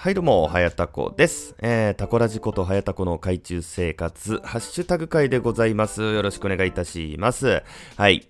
はいどうも、はやたこです。えー、タコラジことはやたこの海中生活、ハッシュタグ会でございます。よろしくお願いいたします。はい。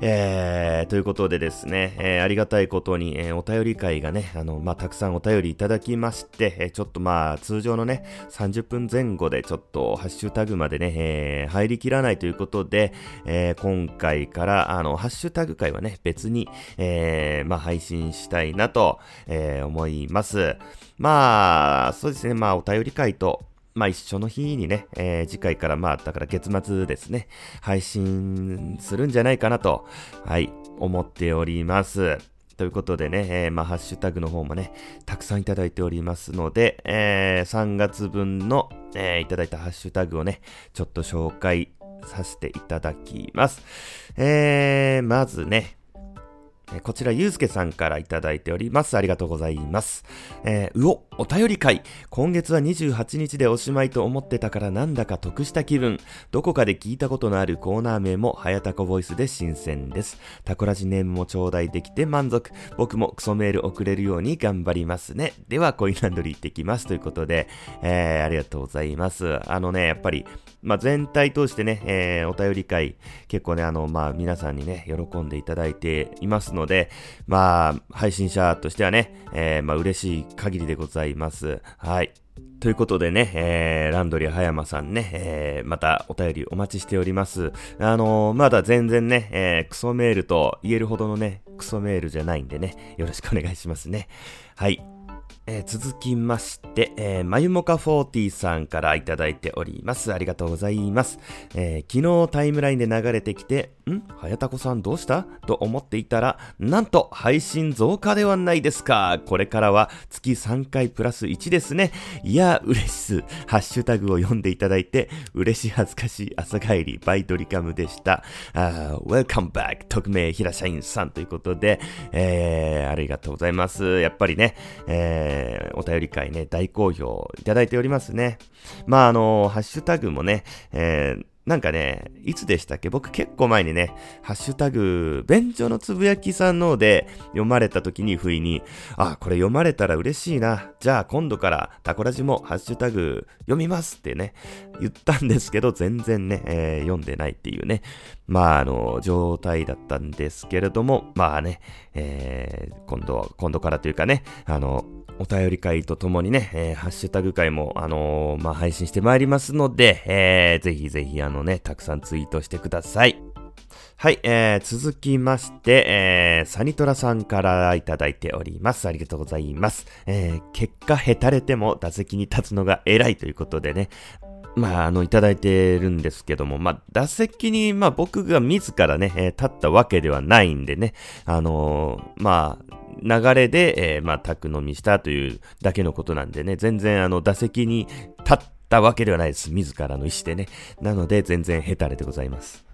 えー、ということでですね、えー、ありがたいことに、えー、お便り会がね、あの、まあ、たくさんお便りいただきまして、え、ちょっとまあ、通常のね、30分前後でちょっとハッシュタグまでね、え、入りきらないということで、え、今回から、あの、ハッシュタグ会はね、別に、え、まあ、配信したいなと、え、思います。まあ、そうですね、まあ、お便り会と、まあ一緒の日にね、えー、次回からまあだから月末ですね、配信するんじゃないかなと、はい、思っております。ということでね、えー、まあハッシュタグの方もね、たくさんいただいておりますので、えー、3月分の、えー、いただいたハッシュタグをね、ちょっと紹介させていただきます。えー、まずね、こちら、ゆうすけさんからいただいております。ありがとうございます。えー、うお、お便り会。今月は28日でおしまいと思ってたからなんだか得した気分。どこかで聞いたことのあるコーナー名も、はやたこボイスで新鮮です。タコラジネームも頂戴できて満足。僕もクソメール送れるように頑張りますね。では、コインランドリー行ってきます。ということで、えー、ありがとうございます。あのね、やっぱり、まあ、全体通してね、えー、お便り会、結構ね、あの、まあ、皆さんにね、喜んでいただいていますので、まあ、配信者としてはね、えー、まあ、嬉しい限りでございます。はい。ということでね、えー、ランドリー葉山さんね、えー、またお便りお待ちしております。あのー、まだ全然ね、えー、クソメールと言えるほどのね、クソメールじゃないんでね、よろしくお願いしますね。はい。えー、続きまして、えー、まゆもか40さんからいただいております。ありがとうございます。えー、昨日タイムラインで流れてきて、ん？はやたこさんどうした？と思っていたら、なんと配信増加ではないですか。これからは月3回プラス1ですね。いや、嬉しす。ハッシュタグを読んでいただいて、嬉しい恥ずかしい朝帰り、バイトリカムでした。あ Welcome back! 匿名平社員さんということで、えー、ありがとうございます。やっぱりね、えー、お便り会ね、大好評いただいておりますね。まあ、あの、ハッシュタグもね、えー、なんかね、いつでしたっけ？僕結構前にね、ハッシュタグ、便所のつぶやきさんので読まれた時に不意に、あ、これ読まれたら嬉しいな。じゃあ今度からタコラジもハッシュタグ読みますってね、言ったんですけど、全然ね、えー、読んでないっていうね、まああの、状態だったんですけれども、まあね、えー、今度、今度からというかね、あの、お便り会とともにね、えー、ハッシュタグ会も、あのー、まあ、配信してまいりますので、えー、ぜひぜひ、あのね、たくさんツイートしてください。はい、えー、続きまして、えー、サニトラさんからいただいております。ありがとうございます。えー、結果、へたれても打席に立つのが偉いということでね、まあ、あの、いただいてるんですけども、まあ、打席に、まあ、僕が自らね、え、立ったわけではないんでね、あのー、まあ、流れで、えー、まあ、宅飲みしたというだけのことなんでね、全然あの、打席に立ったわけではないです。自らの意思でね。なので、全然ヘタレでございます。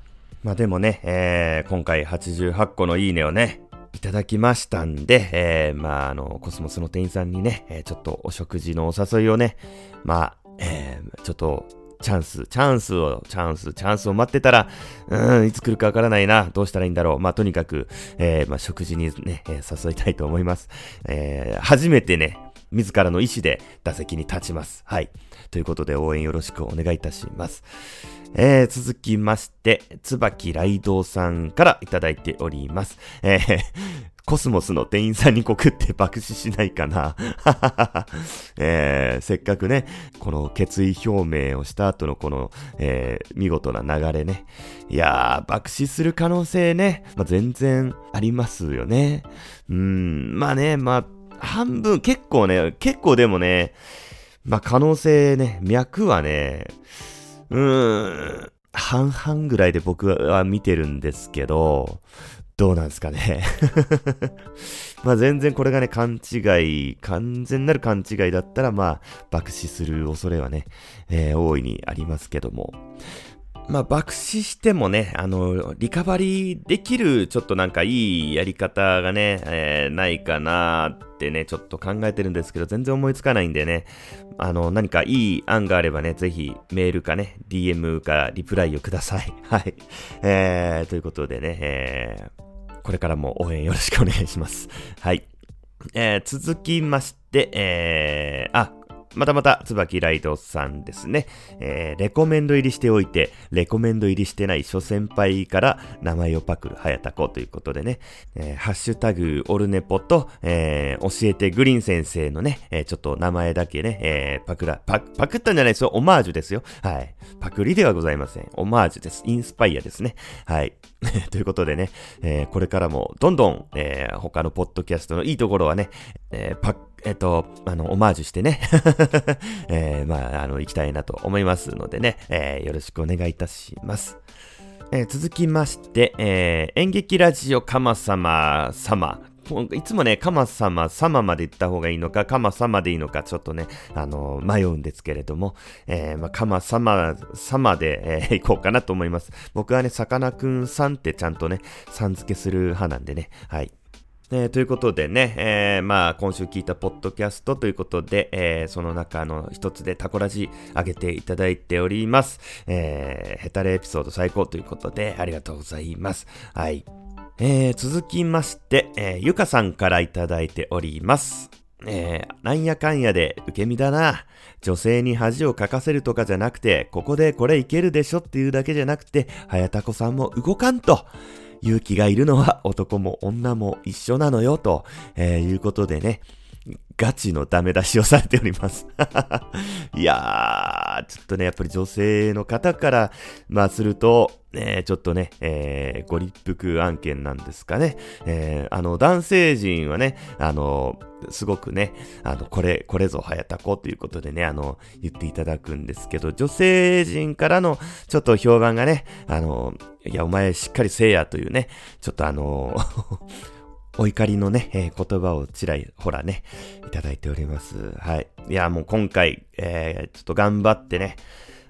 まあでもね、えー、今回88個のいいねをね、いただきましたんで、えー、まああの、コスモスの店員さんにね、えー、ちょっとお食事のお誘いをね、まあ、えー、ちょっと、チャンス、チャンスを、チャンス、チャンスを待ってたら、うん、いつ来るかわからないな。どうしたらいいんだろう。まあ、とにかく、えー、まあ、食事にね、えー、誘いたいと思います。えー、初めてね、自らの意思で打席に立ちます。はい。ということで応援よろしくお願いいたします。えー、続きまして、椿雷道さんからいただいております。えー、コスモスの店員さんに告って爆死しないかな、えー、せっかくね、この決意表明をした後のこの、えー、見事な流れね。いやー、爆死する可能性ね、まあ、全然ありますよね。うん、まあね、まあ、半分、結構ね、結構でもね、まあ可能性ね、脈はね、うーん、半々ぐらいで僕は見てるんですけど、どうなんですかね。まあ全然これがね、勘違い、完全なる勘違いだったら、まあ、爆死する恐れはね、えー、大いにありますけども。まあ、爆死してもね、あの、リカバリーできる、ちょっとなんかいいやり方がね、えー、ないかなってね、ちょっと考えてるんですけど、全然思いつかないんでね、あの、何かいい案があればね、ぜひメールかね、DM かリプライをください。はい。えー、ということでね、えー、これからも応援よろしくお願いします。はい。えー、続きまして、、えー、あ、またまた、椿ライドさんですね。えー、レコメンド入りしておいて、レコメンド入りしてない諸先輩から名前をパクるはやたこということでね、えー、ハッシュタグオルネポと、えー、教えてグリーン先生のね、えー、ちょっと名前だけね、えー、パクら、パク、パクったんじゃないですよ。オマージュですよ。はい。パクリではございません。オマージュです。インスパイアですね。はい。ということでね、えー、これからもどんどん、えー、他のポッドキャストのいいところはね、えー、パえっと、あの、オマージュしてね、えー、まあ、あの、行きたいなと思いますのでね、えー、よろしくお願いいたします。えー、続きまして、えー、演劇ラジオカマ様様。いつもね、カマ様様ままで言った方がいいのか、カマ様でいいのか、ちょっとね、あのー、迷うんですけれども、えー、まあ、カマ様様で、えー、行こうかなと思います。僕はね、さかなクンさんってちゃんとね、さん付けする派なんでね、はい。えー、ということでね、えー、まあ、今週聞いたポッドキャストということで、えー、その中の一つでタコラジ上げていただいております。えー、ヘタレエピソード最高ということで、ありがとうございます。はい。え、続きまして、え、ゆかさんからいただいております。えー、なんやかんやで受け身だな。女性に恥をかかせるとかじゃなくて、ここでこれいけるでしょっていうだけじゃなくて、はやたこさんも動かんと。勇気がいるのは男も女も一緒なのよ、と、え、いうことでね、ガチのダメ出しをされております いやー、ちょっとね、やっぱり女性の方から、まあすると、ね、ちょっとね、えー、ご立腹案件なんですかね。えー、あの、男性陣はね、あの、すごくね、あの、これ、これぞはやたこということでね、あの、言っていただくんですけど、女性陣からのちょっと評判がね、あの、いや、お前しっかりせえやというね、ちょっとあの、お怒りのね、えー、言葉をちらい、ほらね、いただいております。はい。いや、もう今回、えー、ちょっと頑張ってね、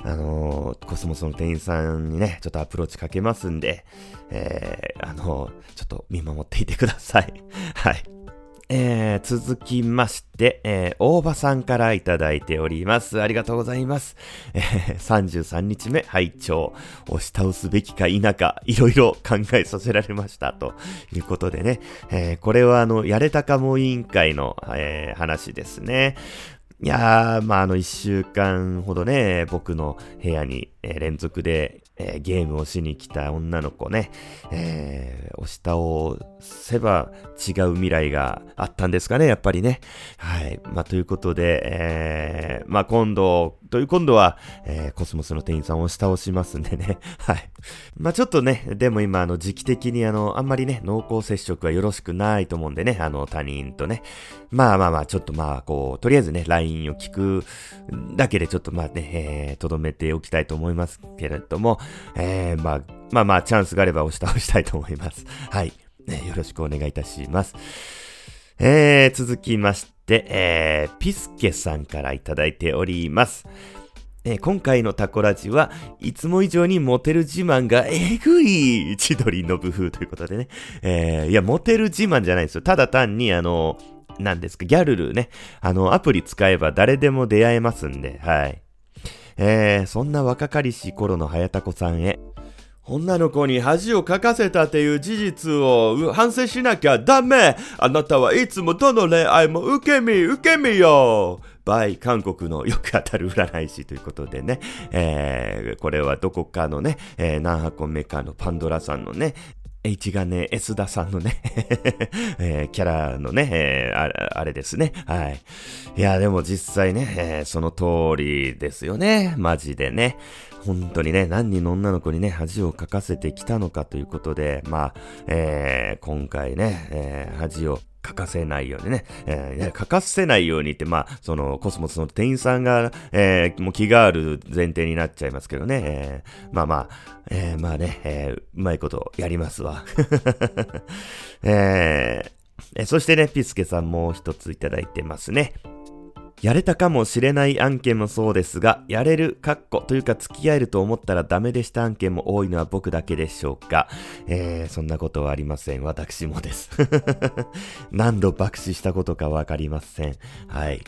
あのー、コスモスの店員さんにね、ちょっとアプローチかけますんで、えー、あのー、ちょっと見守っていてください。はい。えー、続きまして、えー、大場さんからいただいております。ありがとうございます。えー、33日目、拝聴押し倒すべきか否か、いろいろ考えさせられました。ということでね、えー、これはあの、やれたかも委員会の、えー、話ですね。いやー、まあ、あの、一週間ほどね、僕の部屋に、えー、連続でえー、ゲームをしに来た女の子ね、えー、押し倒せば違う未来があったんですかね、やっぱりね。はい。まあ、ということで、えー、まあ、今度、という今度は、えー、コスモスの店員さんを押し倒しますんでね。はい。まあ、ちょっとね、でも今、あの、時期的にあの、あんまりね、濃厚接触はよろしくないと思うんでね、あの、他人とね。まあまあまあ、ちょっとまあ、こう、とりあえずね、LINE を聞くだけでちょっとまあね、えー、とどめておきたいと思いますけれども、えー、まあ、まあまあ、チャンスがあれば押し倒したいと思います。はい。ね、よろしくお願いいたします。えー、続きまして、えー、ピスケさんからいただいております。えー、今回のタコラジはいつも以上にモテる自慢がえぐい千鳥の部風ということでね。えー、いや、モテる自慢じゃないですよ。ただ単にあの、なんですか、ギャルルね。あの、アプリ使えば誰でも出会えますんで、はい。えー、そんな若かりし頃の早田子さんへ、女の子に恥をかかせたっていう事実を反省しなきゃダメ。あなたはいつもどの恋愛も受け身受け身よ。バイ韓国のよく当たる占い師ということでね、えー、これはどこかのね、えー、何箱目かのパンドラさんのね、H がね、S 田さんのね えー、キャラのね、えー、あれですね。はい。いや、でも実際ね、えー、その通りですよね。マジでね。本当にね、何人の女の子にね、恥をかかせてきたのかということで、まあ、えー、今回ね、えー、恥を欠かせないようにね、えー、欠かせないようにって、まあ、その、コスモスの店員さんが、えー、もう気がある前提になっちゃいますけどね、えー、まあまあ、えー、まあね、えー、うまいことやりますわ。えー、そしてね、ピスケさんもう一ついただいてますね。やれたかもしれない案件もそうですが、やれる、かっこというか付き合えると思ったらダメでした案件も多いのは僕だけでしょうか。えー、そんなことはありません。私もです。何度爆死したことかわかりません。はい。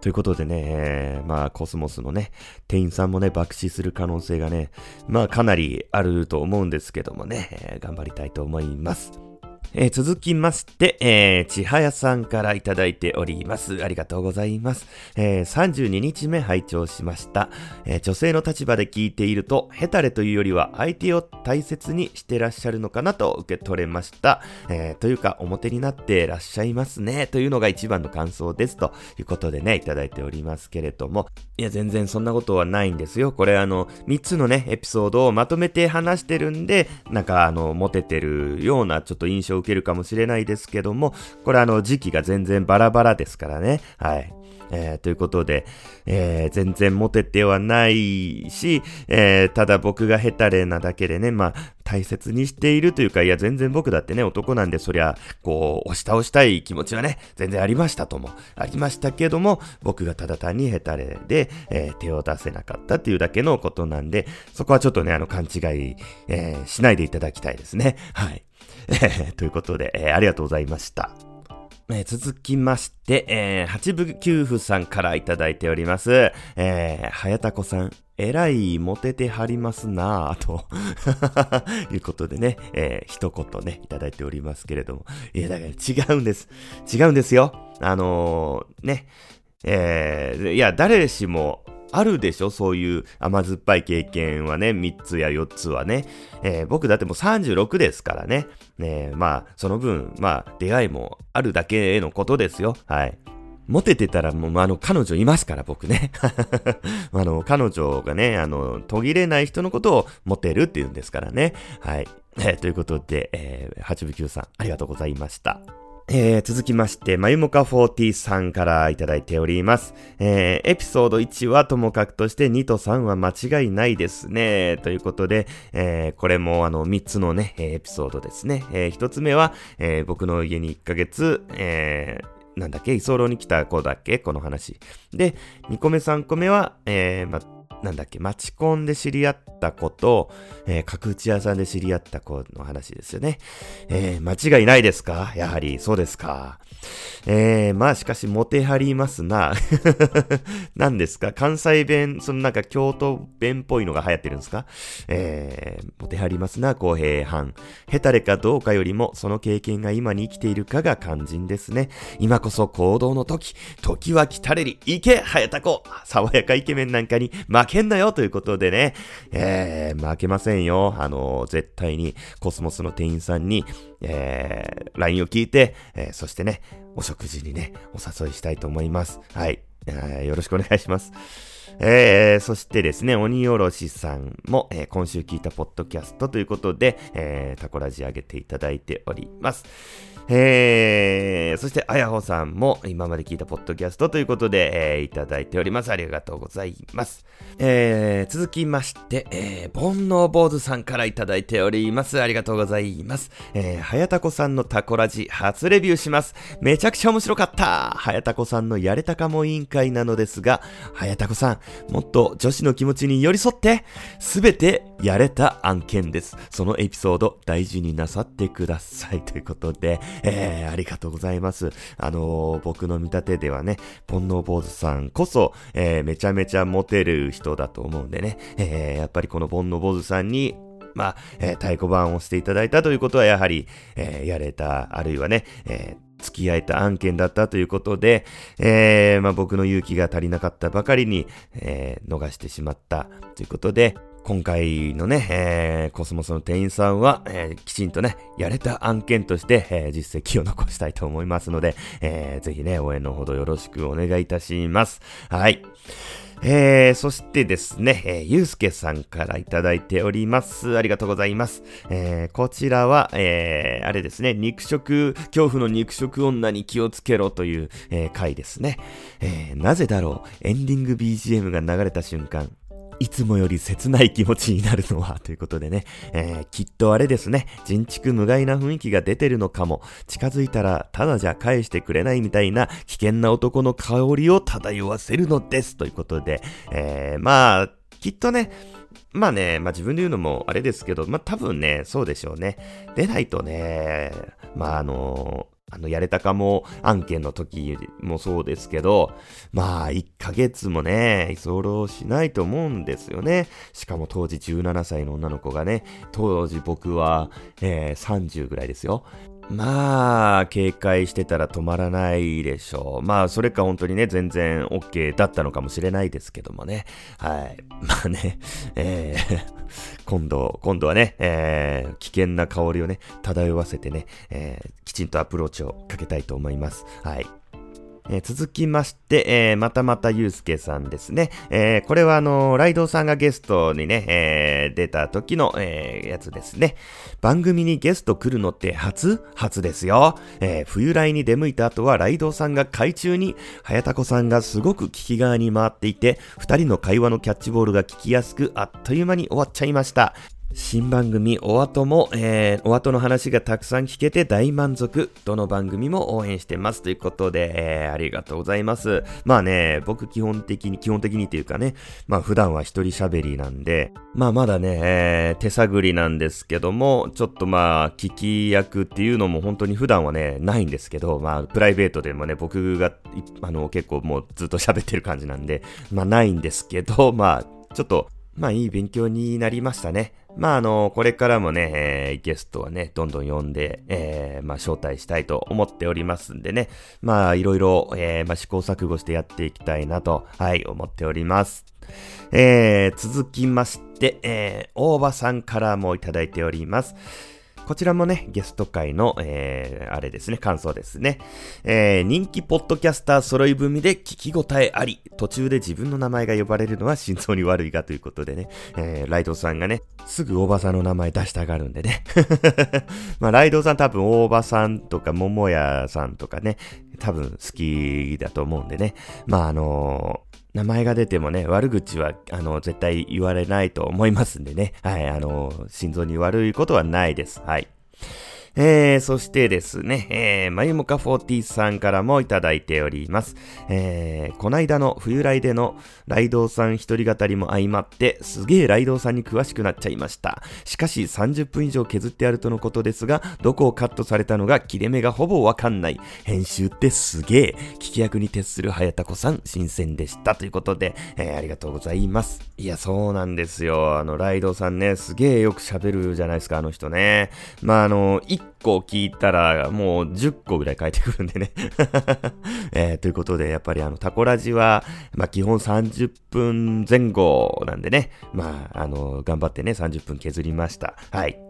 ということでね、えー、まあ、コスモスのね、店員さんもね、爆死する可能性がね、まあ、かなりあると思うんですけどもね、えー、頑張りたいと思います。えー、続きまして、えー、ちはやさんからいただいております。ありがとうございます。えー、32日目拝聴しました、えー、女性の立場で聞いていると、ヘタレというよりは相手を大切にしてらっしゃるのかなと受け取れました。え、というか、表になってらっしゃいますね。というのが一番の感想です。ということでね、いただいておりますけれども。いや、全然そんなことはないんですよ。これあの、3つのね、エピソードをまとめて話してるんで、なんかあの、モテてるようなちょっと印象を受けるかもしれないですけども、これあの時期が全然バラバラですからね。はい。えー、ということで、えー、全然モテてはないし、えー、ただ僕がヘタレなだけでね、まあ、大切にしているというか、いや、全然僕だってね、男なんで、そりゃ、こう、押し倒したい気持ちはね、全然ありましたとも、ありましたけども、僕がただ単にヘタレで、えー、手を出せなかったっていうだけのことなんで、そこはちょっとね、あの、勘違い、えー、しないでいただきたいですね。はい。えー、ということで、えー、ありがとうございました。えー、続きまして、えー、八部九夫さんからいただいております。えー、はやたこさん、えらいモテてはりますなぁ、と いうことでね、えー、一言ね、いただいておりますけれども。いや、だから違うんです。違うんですよ。あのー、ね、えー、いや、誰しも、あるでしょ？そういう甘酸っぱい経験はね、3つや4つはね。えー、僕だってもう36ですからね。ねまあ、その分、まあ、出会いもあるだけへのことですよ。はい。モテてたらもう、あの、彼女いますから、僕ね。あの、彼女がね、あの、途切れない人のことをモテるって言うんですからね。はい。ということで、えー、8部9さん、ありがとうございました。えー、続きまして、まゆもか40さんからいただいております。えー、エピソード1はともかくとして2と3は間違いないですね。ということで、えー、これもあの3つのね、エピソードですね。え、1つ目は、え、僕の家に1ヶ月、え、なんだっけ居候に来た子だっけこの話。で、2個目3個目は、え、ま、なんだっけ、街コンで知り合った子と、えー、角打ち屋さんで知り合った子の話ですよね。えー、間違いないですか？やはり、そうですか？えー、まあしかし、モテはりますな。何ですか？関西弁、そのなんか京都弁っぽいのが流行ってるんですか？えー、モテはりますな、公平藩。ヘタレかどうかよりも、その経験が今に生きているかが肝心ですね。今こそ行動の時、時は来たれり、行け、早田子爽やかイケメンなんかに負けんなよということでね、えー、負けませんよ。あのー、絶対にコスモスの店員さんに、えー、LINE を聞いて、えー、そしてね、お食事にね、お誘いしたいと思います。はい。えー、よろしくお願いします。えー、そしてですね、鬼おろしさんも、えー、今週聞いたポッドキャストということで、えー、タコラジ上げていただいております。えー、そして、あやほさんも今まで聞いたポッドキャストということで、えー、いただいております。ありがとうございます。えー、続きまして、えー、煩悩坊主さんからいただいております。ありがとうございます。えー、はやたこさんのタコラジ初レビューします。めちゃくちゃ面白かった。はやたこさんのやれたかも委員会なのですが、はやたこさん、もっと女子の気持ちに寄り添って、すべてやれた案件です。そのエピソード大事になさってください。ということで、えー、ありがとうございます。あのー、僕の見立てではね、ポンノー坊主さんこそ、えー、めちゃめちゃモテる人だと思うんでね、えー、やっぱりこのポンノー坊主さんに、まあ、えー、太鼓判をしていただいたということは、やはり、えー、やれた、あるいはね、えー、付き合えた案件だったということで、えー、まあ、僕の勇気が足りなかったばかりに、えー、逃してしまったということで、今回のね、えー、コスモスの店員さんは、えー、きちんとね、やれた案件として、えー、実績を残したいと思いますので、えー、ぜひね、応援のほどよろしくお願いいたします。はい。えー、そしてですね、えー、ゆうすけさんからいただいております。ありがとうございます。えー、こちらは、えー、あれですね、肉食、恐怖の肉食女に気をつけろという、えー、回ですね。えー、なぜだろう、エンディング BGM が流れた瞬間、いつもより切ない気持ちになるのは、ということでね、えー、きっとあれですね、人畜無害な雰囲気が出てるのかも、近づいたらただじゃ返してくれないみたいな危険な男の香りを漂わせるのです、ということで、えー、まあ、きっとね、まあね、まあ自分で言うのもあれですけど、まあ多分ね、そうでしょうね。出ないとね、まああのーあの、やれたかも案件の時もそうですけど、まあ、1ヶ月もね、居候しないと思うんですよね。しかも当時17歳の女の子がね、当時僕は、えー、30ぐらいですよ。まあ、警戒してたら止まらないでしょう。まあ、それか本当にね、全然 OK だったのかもしれないですけどもね。はい。まあね、えー、今度、今度はね、えー、危険な香りをね、漂わせてね、えー、きちんとアプローチをかけたいと思います。はい。えー、続きまして、えー、またまたゆうすけさんですね。えー、これはあのライドさんがゲストにね、え出た時の、えやつですね。番組にゲスト来るのって初？初ですよ。え冬来に出向いた後はライドさんが海中に、早田子さんがすごく聞き側に回っていて、二人の会話のキャッチボールが聞きやすく、あっという間に終わっちゃいました。新番組お後も、えー、お後の話がたくさん聞けて大満足。どの番組も応援してます。ということで、えー、ありがとうございます。まあね、僕基本的に、基本的にっていうかね、まあ普段は一人喋りなんで、まあまだね、えー、手探りなんですけども、ちょっとまあ、聞き役っていうのも本当に普段はね、ないんですけど、まあ、プライベートでもね、僕が、あの、結構もうずっと喋ってる感じなんで、まあないんですけど、まあ、ちょっと、まあいい勉強になりましたね。まああの、これからもね、えー、ゲストはね、どんどん呼んで、えー、まあ招待したいと思っておりますんでね、まあいろいろ、えー、まあ試行錯誤してやっていきたいなと、はい、思っております。えー、続きまして、えー、大場さんからもいただいております。こちらもね、ゲスト会の、えー、あれですね、感想ですね。えー、人気ポッドキャスター揃い踏みで聞き応えあり。途中で自分の名前が呼ばれるのは心臓に悪いがということでね、えー、ライドさんがね、すぐ大場さんの名前出したがるんでね。まあ、ライドさん多分大場さんとか桃屋さんとかね、多分好きだと思うんでね。まあ、あの名前が出てもね、悪口は、あの、絶対言われないと思いますんでね。はい、あの、心臓に悪いことはないです。はい。えー、そしてですね、えー、まゆもか40さんからもいただいております。えー、こないだの冬来でのライドウさん一人語りも相まって、すげえライドウさんに詳しくなっちゃいました。しかし30分以上削ってあるとのことですが、どこをカットされたのが切れ目がほぼわかんない。編集ってすげえ。聞き役に徹する早田子さん、新鮮でした。ということで、えー、ありがとうございます。いや、そうなんですよ。あの、ライドウさんね、すげえよく喋るじゃないですか、あの人ね。まあ、あの、1個聞いたら、もう10個ぐらい返ってくるんでね えー、ということで、やっぱりあの、タコラジは、まあ、基本30分前後なんでね、まあ、あの、頑張ってね、30分削りました。はい。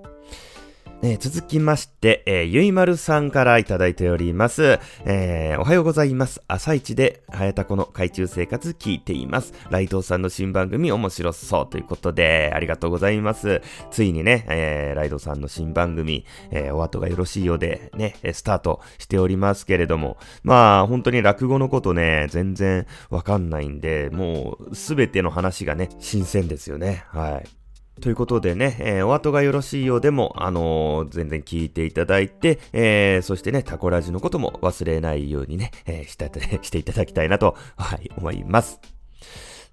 えー、続きまして、えー、ゆいまるさんからいただいております。えー、おはようございます。朝一で、はやたこの海中生活聞いています。ライトさんの新番組面白そうということで、ありがとうございます。ついにね、えー、ライドさんの新番組、えー、お後がよろしいようで、ね、スタートしておりますけれども、まあ、本当に落語のことね、全然わかんないんで、もう、すべての話がね、新鮮ですよね。はい。ということでね、えー、お後がよろしいようでも、あのー、全然聞いていただいて、えー、そしてね、タコラジのことも忘れないようにね、えー、して、していただきたいなと、はい、思います。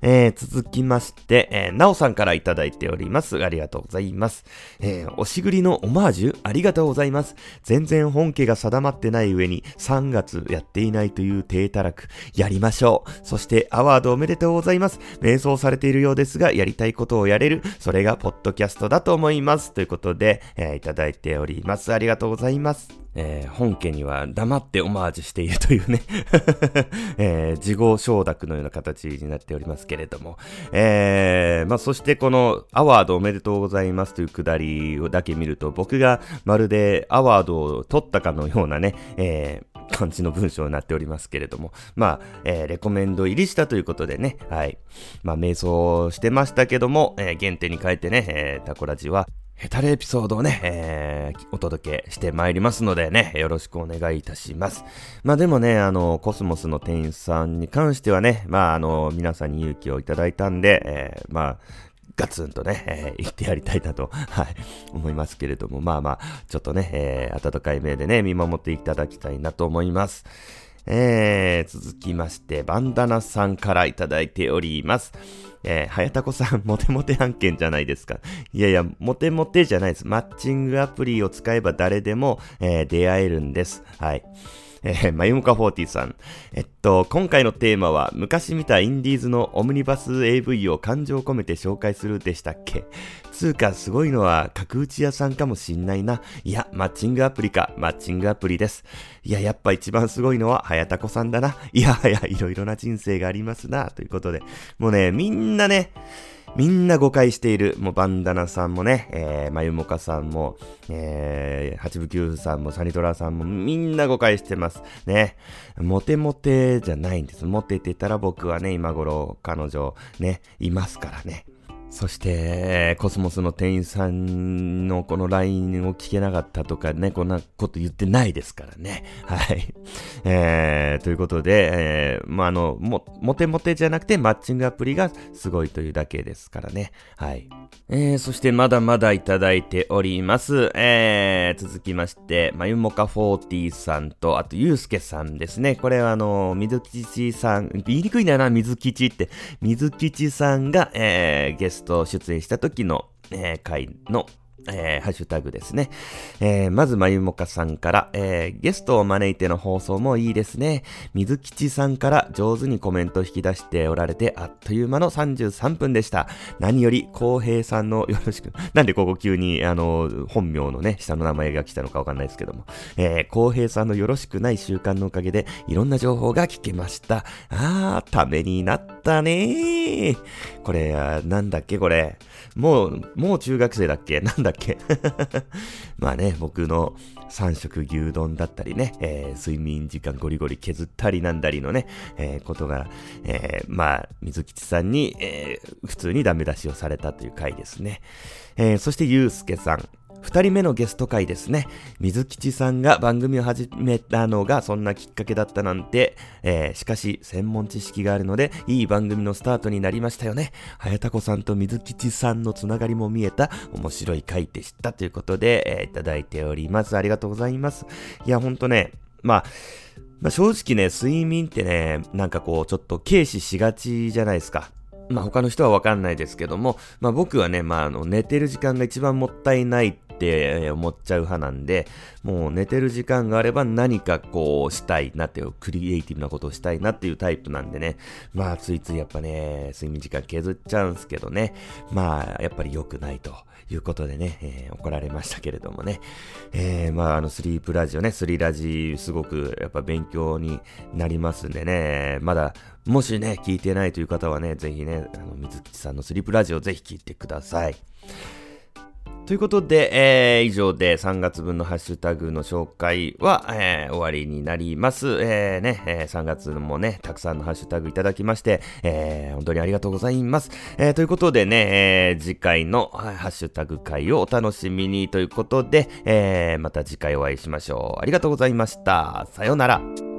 えー、続きまして、えー、なおさんからいただいております。ありがとうございます。えー、おしぐりのオマージュありがとうございます。全然本家が定まってない上に3月やっていないという低たらく。やりましょう。そしてアワードおめでとうございます。瞑想されているようですが、やりたいことをやれる。それがポッドキャストだと思います。ということで、えー、いただいております。ありがとうございます。えー、本家には黙ってオマージュしているというね。えー、自業承諾のような形になっておりますけれども、えー、まあ、そしてこのアワードおめでとうございますというくだりをだけ見ると、僕がまるでアワードを取ったかのようなね、えー、感じの文章になっておりますけれども、まあ、え、レコメンド入りしたということでね、はい。まあ、瞑想してましたけども、え、原点に変えてね、え、タコラジは、ヘタレエピソードをね、えー、お届けしてまいりますのでね、よろしくお願いいたします。まあでもね、あの、コスモスの店員さんに関してはね、まああの、皆さんに勇気をいただいたんで、えー、まあ、ガツンとね、えー、言ってやりたいなと、はい、思いますけれども、まあまあ、ちょっとね、えー、温かい目でね、見守っていただきたいなと思います。えー、続きまして、バンダナさんからいただいております。えー、はやたこさん、モテモテ案件じゃないですか。いやいや、モテモテじゃないです。マッチングアプリを使えば誰でも、えー、出会えるんです。はい。えー、まゆむか40さん。えっと、今回のテーマは、昔見たインディーズのオムニバス AV を感情込めて紹介するでしたっけ？つうか、すごいのは、角打ち屋さんかもしんないな。いや、マッチングアプリか、マッチングアプリです。いや、やっぱ一番すごいのは、はやたこさんだな。いやはや、いろいろな人生がありますな。ということで、もうね、みんなね、みんな誤解している。もうバンダナさんもね、えー、まゆもかさんも、えー、八部九さんもサニトラさんもみんな誤解してます。ね。モテモテじゃないんです。モテてたら僕はね、今頃彼女ね、いますからね。そして、コスモスの店員さんのこの LINE を聞けなかったとかね、こんなこと言ってないですからね。はい。えー、ということで、えー、まあ、あの、も、モテモテじゃなくてマッチングアプリがすごいというだけですからね。はい。えー、そしてまだまだいただいております。えー、続きまして、まゆもか40さんと、あとゆうすけさんですね。これはあの、水吉さん、言いにくいんだよな、水吉って。水吉さんが、えー、ゲスト出演した時の、えー、回のえー、ハッシュタグですね。えー、まず、まゆもかさんから、えー、ゲストを招いての放送もいいですね。水吉さんから上手にコメント引き出しておられて、あっという間の33分でした。何より、浩平さんのよろしく、なんでここ急に、あの、本名のね、下の名前が来たのかわかんないですけども、えー、浩平さんのよろしくない習慣のおかげで、いろんな情報が聞けました。あー、ためになったねー。これ、なんだっけこれ。もう、もう中学生だっけ？なんだっけ？まあね、僕の3食牛丼だったりね、えー、睡眠時間ゴリゴリ削ったりなんだりのね、えー、ことが、えー、まあ、水吉さんに、え、普通にダメ出しをされたという回ですね。え、そしてゆうすけさん。二人目のゲスト会ですね。水吉さんが番組を始めたのがそんなきっかけだったなんて、えー、しかし専門知識があるので、いい番組のスタートになりましたよね。早田子さんと水吉さんのつながりも見えた面白い回でしたということで、えー、いただいております。ありがとうございます。いや、ほんとね、まあ、まあ、正直ね、睡眠ってね、なんかこう、ちょっと軽視しがちじゃないですか。まあ他の人はわかんないですけども、まあ僕はね、まああの寝てる時間が一番もったいないって思っちゃう派なんで、もう寝てる時間があれば何かこうしたいなっていう、クリエイティブなことをしたいなっていうタイプなんでね、まあついついやっぱね、睡眠時間削っちゃうんすけどね、まあやっぱり良くないと。いうことでね、えー、怒られましたけれどもね。えー、まあ、あの、スリープラジオね、スリラジ、すごくやっぱ勉強になりますんでね、まだ、もしね、聞いてないという方はね、ぜひね、あの、水木さんのスリープラジオぜひ聞いてください。ということで、えー、以上で3月分のハッシュタグの紹介は、えー、終わりになります。えー、ね、えー、3月もね、たくさんのハッシュタグいただきまして、えー、本当にありがとうございます。えー、ということでね、えー、次回のハッシュタグ会をお楽しみにということで、えー、また次回お会いしましょう。ありがとうございました。さようなら。